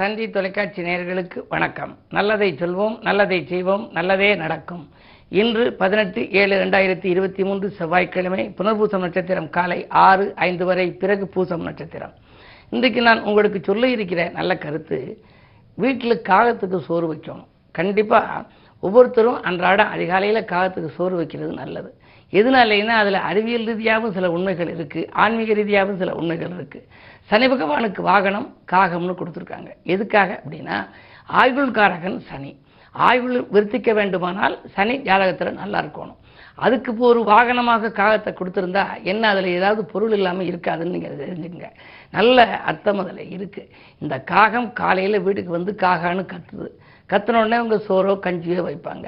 தந்தி தொலைக்காட்சி நேயர்களுக்கு வணக்கம். நல்லதை சொல்வோம் நல்லதை செய்வோம் நல்லதே நடக்கும். இன்று பதினெட்டு ஏழு ரெண்டாயிரத்தி இருபத்தி மூன்று செவ்வாய்க்கிழமை புனர்பூசம் நட்சத்திரம் காலை ஆறு ஐந்து வரை பிறகு பூசம் நட்சத்திரம். இன்றைக்கு நான் உங்களுக்கு சொல்ல இருக்கிற நல்ல கருத்து வீட்டில் காகத்துக்கு சோறு வைக்கணும். கண்டிப்பாக ஒவ்வொருத்தரும் அன்றாடம் அதிகாலையில் காகத்துக்கு சோறு வைக்கிறது நல்லது. எதனாலேன்னா அதில் அறிவியல் ரீதியாகவும் சில உண்மைகள் இருக்குது ஆன்மீக ரீதியாகவும் சில உண்மைகள் இருக்குது சனி பகவானுக்கு வாகனம் காகம்னு கொடுத்துருக்காங்க. எதுக்காக அப்படின்னா ஆயுள்காரகன் சனி. ஆயுள் விருத்திக்க வேண்டுமானால் சனி ஜாதகத்தில் நல்லா இருக்கணும். அதுக்கு இப்போ ஒரு வாகனமாக காகத்தை கொடுத்துருந்தா என்ன அதில் ஏதாவது பொருள் இல்லாமல் இருக்காதுன்னு நீங்கள் தெரிஞ்சுங்க நல்ல அர்த்தம் அதில் இருக்குது இந்த காகம் காலையில் வீட்டுக்கு வந்து காகான்னு கத்துது. கத்துன உடனே அவங்க சோறோ கஞ்சியோ வைப்பாங்க.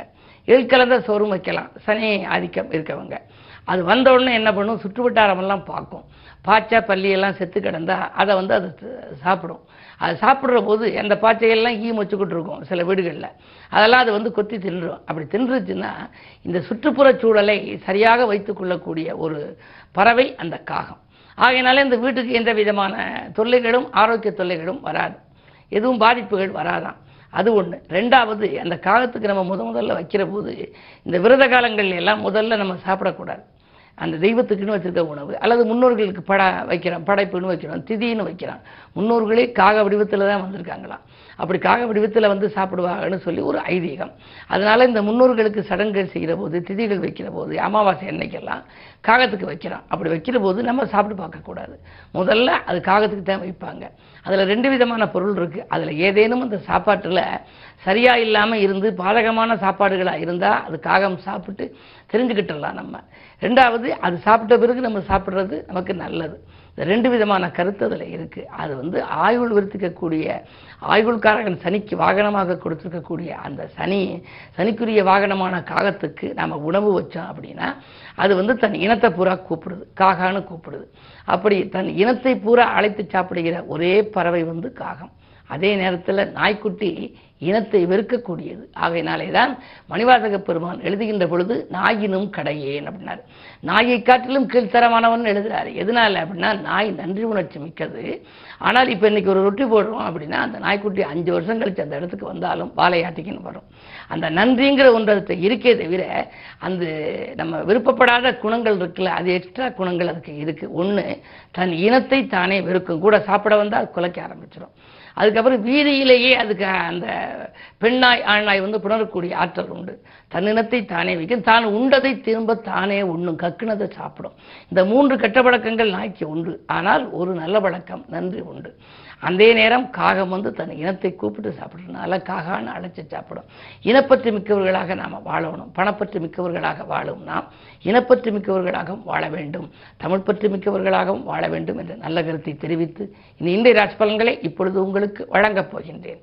எழுக்கலந்த கலந்த சோறும் வைக்கலாம். சனி ஆதிக்கம் இருக்கவங்க. அது வந்த உடனே என்ன பண்ணும்? சுற்றுவட்டாரமெல்லாம் பார்க்கும். பாச்சா பள்ளியெல்லாம் செத்து கிடந்தா அதை வந்து அது சாப்பிடும். அது சாப்பிட்ற போது அந்த பாச்சையெல்லாம் ஈ மொச்சுக்கிட்டு இருக்கும் சில வீடுகளில். அதெல்லாம் அது வந்து கொத்தி தின்றும். அப்படி தின்றுச்சுன்னா இந்த சுற்றுப்புற சூழலை சரியாக வைத்து கொள்ளக்கூடிய ஒரு பறவை அந்த காகம். ஆகையினால இந்த வீட்டுக்கு எந்த விதமான தொல்லைகளும் ஆரோக்கிய தொல்லைகளும் வராது. எதுவும் பாதிப்புகள் வராதான் அது ஒன்று ரெண்டாவது அந்த காகத்துக்கு நம்ம முத முதல்ல வைக்கிற போது இந்த விரத காலங்கள்ல எல்லாம் முதல்ல நம்ம சாப்பிடக்கூடாது. அந்த தெய்வத்துக்குன்னு வச்சிருக்க உணவு அல்லது முன்னோர்களுக்கு பட வைக்கிறோம் படைப்புன்னு வைக்கிறோம் திதின்னு வைக்கிறான் முன்னோர்களே காக வடிவத்தில் தான் வந்திருக்காங்களாம். அப்படி காக வடிவத்தில் வந்து சாப்பிடுவாங்கன்னு சொல்லி ஒரு ஐதீகம். அதனால் இந்த முன்னோர்களுக்கு சடங்குகள் செய்கிற போது திதிகள் வைக்கிற போது அமாவாசை அன்னைக்கெல்லாம் காகத்துக்கு வைக்கிறோம். அப்படி வைக்கிற போது நம்ம சாப்பிட்டு பார்க்கக்கூடாது முதல்ல அது காகத்துக்கு தான் வைப்பாங்க. அதில் ரெண்டு விதமான பொருள் இருக்குது அதில் ஏதேனும் அந்த சாப்பாட்டில் சரியாக இல்லாமல் இருந்து பாதகமான சாப்பாடுகளாக இருந்தால் அது காகம் சாப்பிட்டு தெரிஞ்சுக்கிட்டுலாம் நம்ம. ரெண்டாவது அது சாப்பிட்ட பிறகு நம்ம சாப்பிட்றது நமக்கு நல்லது. இந்த ரெண்டு விதமான கருத்து அதில் இருக்குது அது வந்து ஆயுள் விருத்திக்கக்கூடிய ஆயுள்காரகன் சனிக்கு வாகனமாக கொடுத்துருக்கக்கூடிய அந்த சனி சனிக்குரிய வாகனமான காகத்துக்கு நம்ம உணவு வச்சோம் அப்படின்னா அது வந்து தன் இனத்தை பூரா கூப்பிடுது. காகான்னு கூப்பிடுது. அப்படி தன் இனத்தை பூரா அழைத்து சாப்பிடுகிற ஒரே பறவை வந்து காகம். அதே நேரத்தில் நாய்க்குட்டி இனத்தை வெறுக்கக்கூடியது. ஆகையினாலே தான் மணிவாசக பெருமான் எழுதுகின்ற பொழுது நாயினும் கடையேன் அப்படின்னாரு. நாயை காட்டிலும் கீழ்த்தரமானவன் எழுதுறாரு. எதனால அப்படின்னா நாய் நன்றி உணர்ச்சி மிக்கது. ஆனால் இப்போ இன்னைக்கு ஒரு ரொட்டி போடுறோம் அப்படின்னா அந்த நாய்க்குட்டி அஞ்சு வருஷம் கழிச்சு அந்த இடத்துக்கு வந்தாலும் வாழையாட்டிக்குன்னு வரும். அந்த நன்றிங்கிற ஒன்றத்தை இருக்கே தவிர அந்த நம்ம விருப்பப்படாத குணங்கள் இருக்குல்ல அது எக்ஸ்ட்ரா குணங்கள் அதுக்கு இருக்குது ஒன்று தன் இனத்தை தானே வெறுக்கும். கூட சாப்பிட வந்தால் குலைக்க ஆரம்பிச்சிடும் அதுக்கப்புறம் வீதியிலேயே அதுக்கு அந்த பெண்ணாய் ஆண்ணாய் வந்து புணரக்கூடிய ஆற்றல் உண்டு. தன்னினத்தை தானே வைக்கும். தான் உண்டதை திரும்ப தானே உண்ணும். கக்குனதை சாப்பிடும். இந்த மூன்று கெட்ட பழக்கங்கள் நாய்க்கு உண்டு. ஆனால் ஒரு நல்ல பழக்கம் நன்றி உண்டு. அதே நேரம் காகம் வந்து தன் இனத்தை கூப்பிட்டு சாப்பிட்றதுனால காகான்னு அழைச்சி சாப்பிடும். இனப்பற்று மிக்கவர்களாக நாம் வாழணும். பணப்பற்று மிக்கவர்களாக வாழும் நாம் இனப்பற்று மிக்கவர்களாகவும் வாழ வேண்டும். தமிழ் பற்று மிக்கவர்களாகவும் வாழ வேண்டும் என்ற நல்ல கருத்தை தெரிவித்து இந்த இந்திய ராஜ்பலன்களை இப்பொழுது உங்களுக்கு வழங்கப் போகின்றேன்.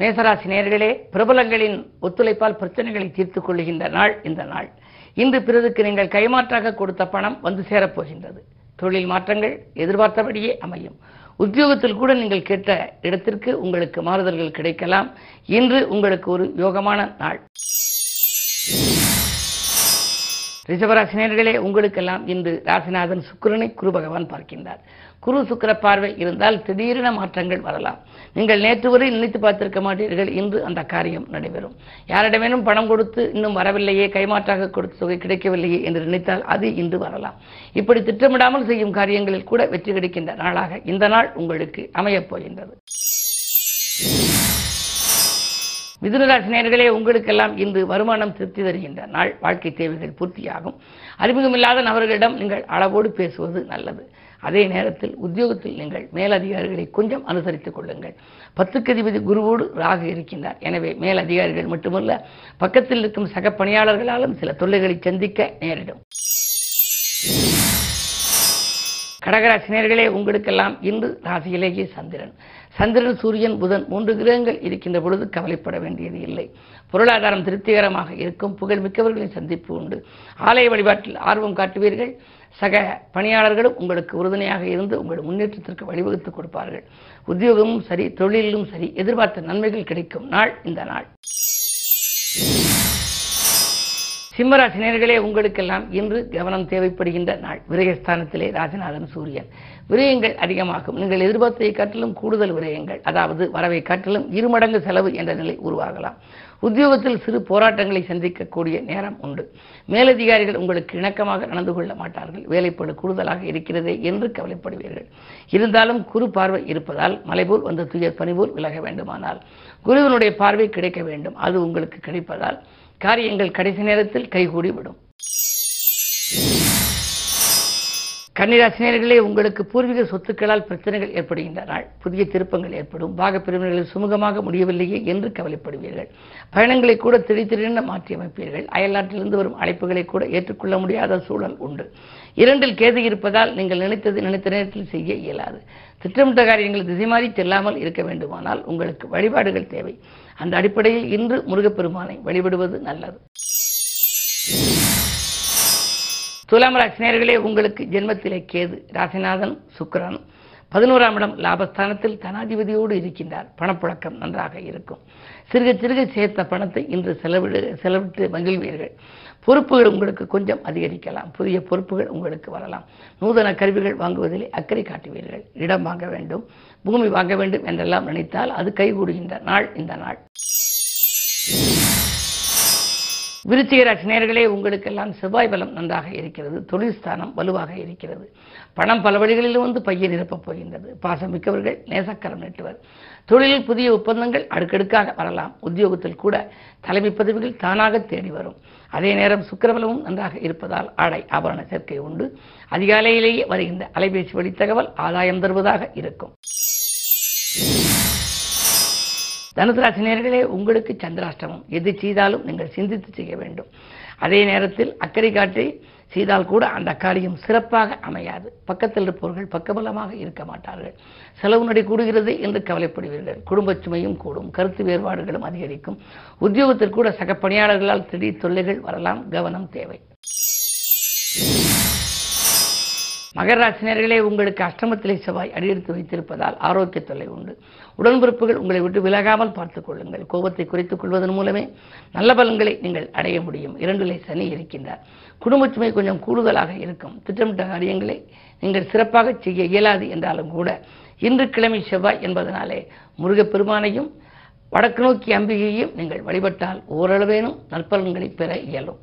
மேசராசி நேர்களே பிரபலங்களின் ஒத்துழைப்பால் பிரச்சனைகளை தீர்த்துக் கொள்ளுகின்ற நாள் இந்த நாள். இன்று பிறருக்கு நீங்கள் கைமாற்றாக கொடுத்த பணம் வந்து சேரப்போகின்றது தொழில் மாற்றங்கள் எதிர்பார்த்தபடியே அமையும். உத்தியோகத்தில் கூட நீங்கள் கேட்ட இடத்திற்கு உங்களுக்கு மாறுதல்கள் கிடைக்கலாம். இன்று உங்களுக்கு ஒரு யோகமான நாள். ரிஷபராசினியர்களே உங்களுக்கெல்லாம் இன்று ராசிநாதன் சுக்கிரனை குரு பகவான் பார்க்கின்றார். குரு சுக்கிர பார்வை இருந்தால் திடீரென மாற்றங்கள் வரலாம். நீங்கள் நேற்று வரை நினைத்து பார்த்திருக்க மாட்டீர்கள். இன்று அந்த காரியம் நடைபெறும். யாரிடமேனும் பணம் கொடுத்து இன்னும் வரவில்லையே கைமாற்றாக கொடுத்த தொகை கிடைக்கவில்லையே என்று நினைத்தால் அது இன்று வரலாம். இப்படி திட்டமிடாமல் செய்யும் காரியங்களில் கூட வெற்றி கிடைக்கின்ற நாளாக இந்த நாள் உங்களுக்கு அமையப் போகின்றது. மிதுனராசி நேர்களே உங்களுக்கெல்லாம் இன்று வருமானம் திருப்தி தருகின்ற நாள். வாழ்க்கை தேவைகள் பூர்த்தியாகும். அறிமுகமில்லாத நபர்களிடம் நீங்கள் அளவோடு பேசுவது நல்லது. அதே நேரத்தில் உத்தியோகத்தில் நீங்கள் மேலதிகாரிகளை கொஞ்சம் அனுசரித்துக் கொள்ளுங்கள். பத்துக்கு அதிபதி குருவோடு ராகு இருக்கின்றார். எனவே மேலதிகாரிகள் மட்டுமல்ல பக்கத்தில் இருக்கும் சக பணியாளர்களாலும் சில தொல்லைகளை சந்திக்க நேரிடும். கடகராசினியர்களே உங்களுக்கெல்லாம் இன்று ராசியிலேயே சந்திரன். சந்திரன் சூரியன் புதன் மூன்று கிரகங்கள் இருக்கின்ற பொழுது கவலைப்பட வேண்டியது இல்லை. பொருளாதாரம் திருப்திகரமாக இருக்கும். புகழ் மிக்கவர்களின் சந்திப்பு உண்டு. ஆலய வழிபாட்டில் ஆர்வம் காட்டுவீர்கள். சக பணியாளர்களும் உங்களுக்கு உறுதுணையாக இருந்து உங்கள் முன்னேற்றத்திற்கு வழிவகுத்துக் கொடுப்பார்கள். உத்தியோகமும் சரி தொழிலும் சரி எதிர்பார்த்த நன்மைகள் கிடைக்கும். நாள் இந்த நாள். சிம்மராசினியர்களே உங்களுக்கெல்லாம் இன்று கவனம் தேவைப்படுகின்ற நாள். விரயஸ்தானத்திலே ராஜநாதன் சூரியன். விரயங்கள் அதிகமாகும். நீங்கள் எதிர்பார்த்ததை காட்டிலும் கூடுதல் விரயங்கள் அதாவது வரவை காட்டிலும் இருமடங்கு செலவு என்ற நிலை உருவாகலாம். உத்தியோகத்தில் சிறு போராட்டங்களை சந்திக்கக்கூடிய நேரம் உண்டு. மேலதிகாரிகள் உங்களுக்கு இணக்கமாக நடந்து கொள்ள மாட்டார்கள். வேலைப்படு கூடுதலாக இருக்கிறதே என்று கவலைப்படுவீர்கள். இருந்தாலும் குரு பார்வை இருப்பதால் மலைபோல் வந்த துயர் பணிபோல் விலக வேண்டுமானால் குருவினுடைய பார்வை கிடைக்க வேண்டும். அது உங்களுக்கு கிடைப்பதால் காரியங்கள் கடைசி நேரத்தில் கைகூடி விடும். கன்னிராசினியர்களே உங்களுக்கு பூர்வீக சொத்துக்களால் பிரச்சனைகள் ஏற்படுகின்ற நாள். புதிய திருப்பங்கள் ஏற்படும். பாக பிரிவினர்கள் சுமூகமாக முடியவில்லையே என்று கவலைப்படுவீர்கள். பயணங்களை கூட திடீர் திடீரென மாற்றி அமைப்பீர்கள். அயல்நாட்டிலிருந்து வரும் அழைப்புகளை கூட ஏற்றுக்கொள்ள முடியாத சூழல் உண்டு. இரண்டில் கேது இருப்பதால் நீங்கள் நினைத்தது நினைத்த நேரத்தில் செய்ய இயலாது. திட்டமிட்ட காரியங்கள் திசை மாறி செல்லாமல் இருக்க வேண்டுமானால் உங்களுக்கு வழிபாடுகள் தேவை. அந்த அடிப்படையில் இன்று முருகப்பெருமானை வழிபடுவது நல்லது. துலாம் ராசினியர்களே உங்களுக்கு ஜென்மத்திலே கேது ராசிநாதன் சுக்கிரன் பதினோராம் இடம் லாபஸ்தானத்தில் தனாதிபதியோடு இருக்கின்றார். பணப்புழக்கம் நன்றாக இருக்கும். சிறுக சிறுக சேர்த்த பணத்தை இன்று செலவிடு செலவிட்டு மகிழ்வீர்கள். பொறுப்புகள் உங்களுக்கு கொஞ்சம் அதிகரிக்கலாம். புதிய பொறுப்புகள் உங்களுக்கு வரலாம். நூதன கருவிகள் வாங்குவதிலே அக்கறை காட்டுவீர்கள். இடம் வாங்க வேண்டும் பூமி வாங்க வேண்டும் என்றெல்லாம் நினைத்தால் அது கைகூடுகின்ற நாள் இந்த நாள். விருச்சிக ராசி நேர்களே உங்களுக்கெல்லாம் செவ்வாய் பலம் நன்றாக இருக்கிறது தொழில் ஸ்தானம் வலுவாக இருக்கிறது. பணம் பல வழிகளிலும் வந்து பையை நிரப்பப் போகின்றது. பாசம் மிக்கவர்கள் நேசக்கரம் நீட்டுவர். தொழிலில் புதிய ஒப்பந்தங்கள் அடுக்கடுக்காக வரலாம். உத்தியோகத்தில் கூட தலைமை பதவிகள் தானாக தேடி வரும். அதே நேரம் சுக்கரபலமும் நன்றாக இருப்பதால் ஆடை ஆபரண சேர்க்கை உண்டு. அதிகாலையிலேயே வருகின்ற அலைபேசி வழி தகவல் ஆதாயம் தருவதாக இருக்கும். தனுசராசி நேர்களே உங்களுக்கு சந்திராஷ்டமம். எது செய்தாலும் நீங்கள் சிந்தித்து செய்ய வேண்டும். அதே நேரத்தில் அக்கறை காட்டி செய்தால் கூட அந்த காரியம் சிறப்பாக அமையாது. பக்கத்தில் இருப்பவர்கள் பக்கபலமாக இருக்க மாட்டார்கள். செலவு நடை கூடுகிறது என்று கவலைப்படுவீர்கள். குடும்ப சுமையும் கூடும். கருத்து வேறுபாடுகளும் அதிகரிக்கும். உத்தியோகத்தில் கூட சக பணியாளர்களால் திடீர் தொல்லைகள் வரலாம். கவனம் தேவை. மகராசினியர்களே உங்களுக்கு அஷ்டமத்திலே செவ்வாய் அடியெடுத்து வைத்திருப்பதால் ஆரோக்கிய தொல்லை உண்டு. உடன்பிறப்புகள் உங்களை விட்டு விலகாமல் பார்த்துக் கொள்ளுங்கள். கோபத்தை குறைத்துக் கொள்வதன் மூலமே நல்ல பலன்களை நீங்கள் அடைய முடியும். இரண்டிலே சனி இருக்கின்றார். குடும்ப சுமை கொஞ்சம் கூடுதலாக இருக்கும். திட்டமிட்ட காரியங்களை நீங்கள் சிறப்பாக செய்ய இயலாது என்றாலும் கூட இன்று கிழமை செவ்வாய் என்பதனாலே முருகப்பெருமானையும் வடக்கு நோக்கி அம்பிகையையும் நீங்கள் வழிபட்டால் ஓரளவேனும் நற்பலன்களை பெற இயலும்.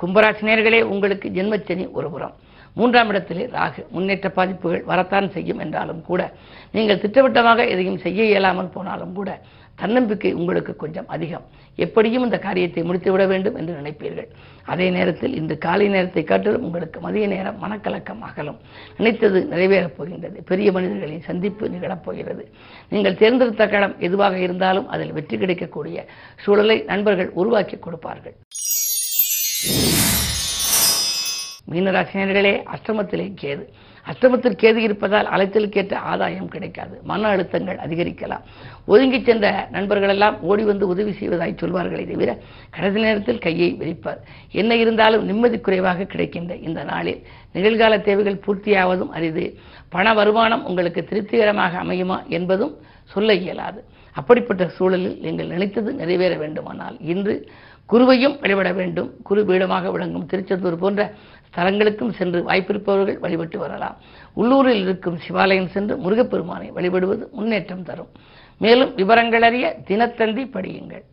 கும்பராசினியர்களே உங்களுக்கு ஜென்மச்சனி ஒருபுறம் மூன்றாம் இடத்திலே ராகு. முன்னேற்ற பாதிப்புகள் வரத்தான் செய்யும் என்றாலும் கூட நீங்கள் திட்டவட்டமாக எதையும் செய்ய இயலாமல் போனாலும் கூட தன்னம்பிக்கை உங்களுக்கு கொஞ்சம் அதிகம். எப்படியும் இந்த காரியத்தை முடித்துவிட வேண்டும் என்று நினைப்பீர்கள். அதே நேரத்தில் இன்று காலை நேரத்தை காட்டிலும் உங்களுக்கு மதிய நேரம் மனக்கலக்கம் அகலும். நினைத்தது நிறைவேறப் போகின்றது. பெரிய மனிதர்களின் சந்திப்பு நிகழப் போகிறது. நீங்கள் தேர்ந்தெடுத்த களம் எதுவாக இருந்தாலும் அதில் வெற்றி கிடைக்கக்கூடிய சூழலை நண்பர்கள் உருவாக்கி கொடுப்பார்கள். மீனராசினியர்களே அஷ்டமத்திலே கேது. அஷ்டமத்தில் கேது இருப்பதால் அலைத்தலுக்கேற்ற ஆதாயம் கிடைக்காது. மன அழுத்தங்கள் அதிகரிக்கலாம். ஒதுங்கிச் சென்ற நண்பர்களெல்லாம் ஓடி வந்து உதவி செய்வதாய் சொல்வார்களே தவிர கடைசி நேரத்தில் கையை விரிப்பார். என்ன இருந்தாலும் நிம்மதி குறைவாக கிடைக்கின்ற இந்த நாளில் நிகழ்கால தேவைகள் பூர்த்தியாவதும் அரிது. பண வருமானம் உங்களுக்கு திருப்திகரமாக அமையுமா என்பதும் சொல்ல இயலாது. அப்படிப்பட்ட சூழலில் நீங்கள் நினைத்தது நிறைவேற வேண்டுமானால் இன்று குருவையும் வழிபட வேண்டும். குரு பீடமாக விளங்கும் திருச்செந்தூர் போன்ற ஸ்தலங்களுக்கும் சென்று வாய்ப்பிருப்பவர்கள் வழிபட்டு வரலாம். உள்ளூரில் இருக்கும் சிவாலயம் சென்று முருகப்பெருமானை வழிபடுவது முன்னேற்றம் தரும். மேலும் விவரங்கள் அறிய தினத்தந்தி படியுங்கள்.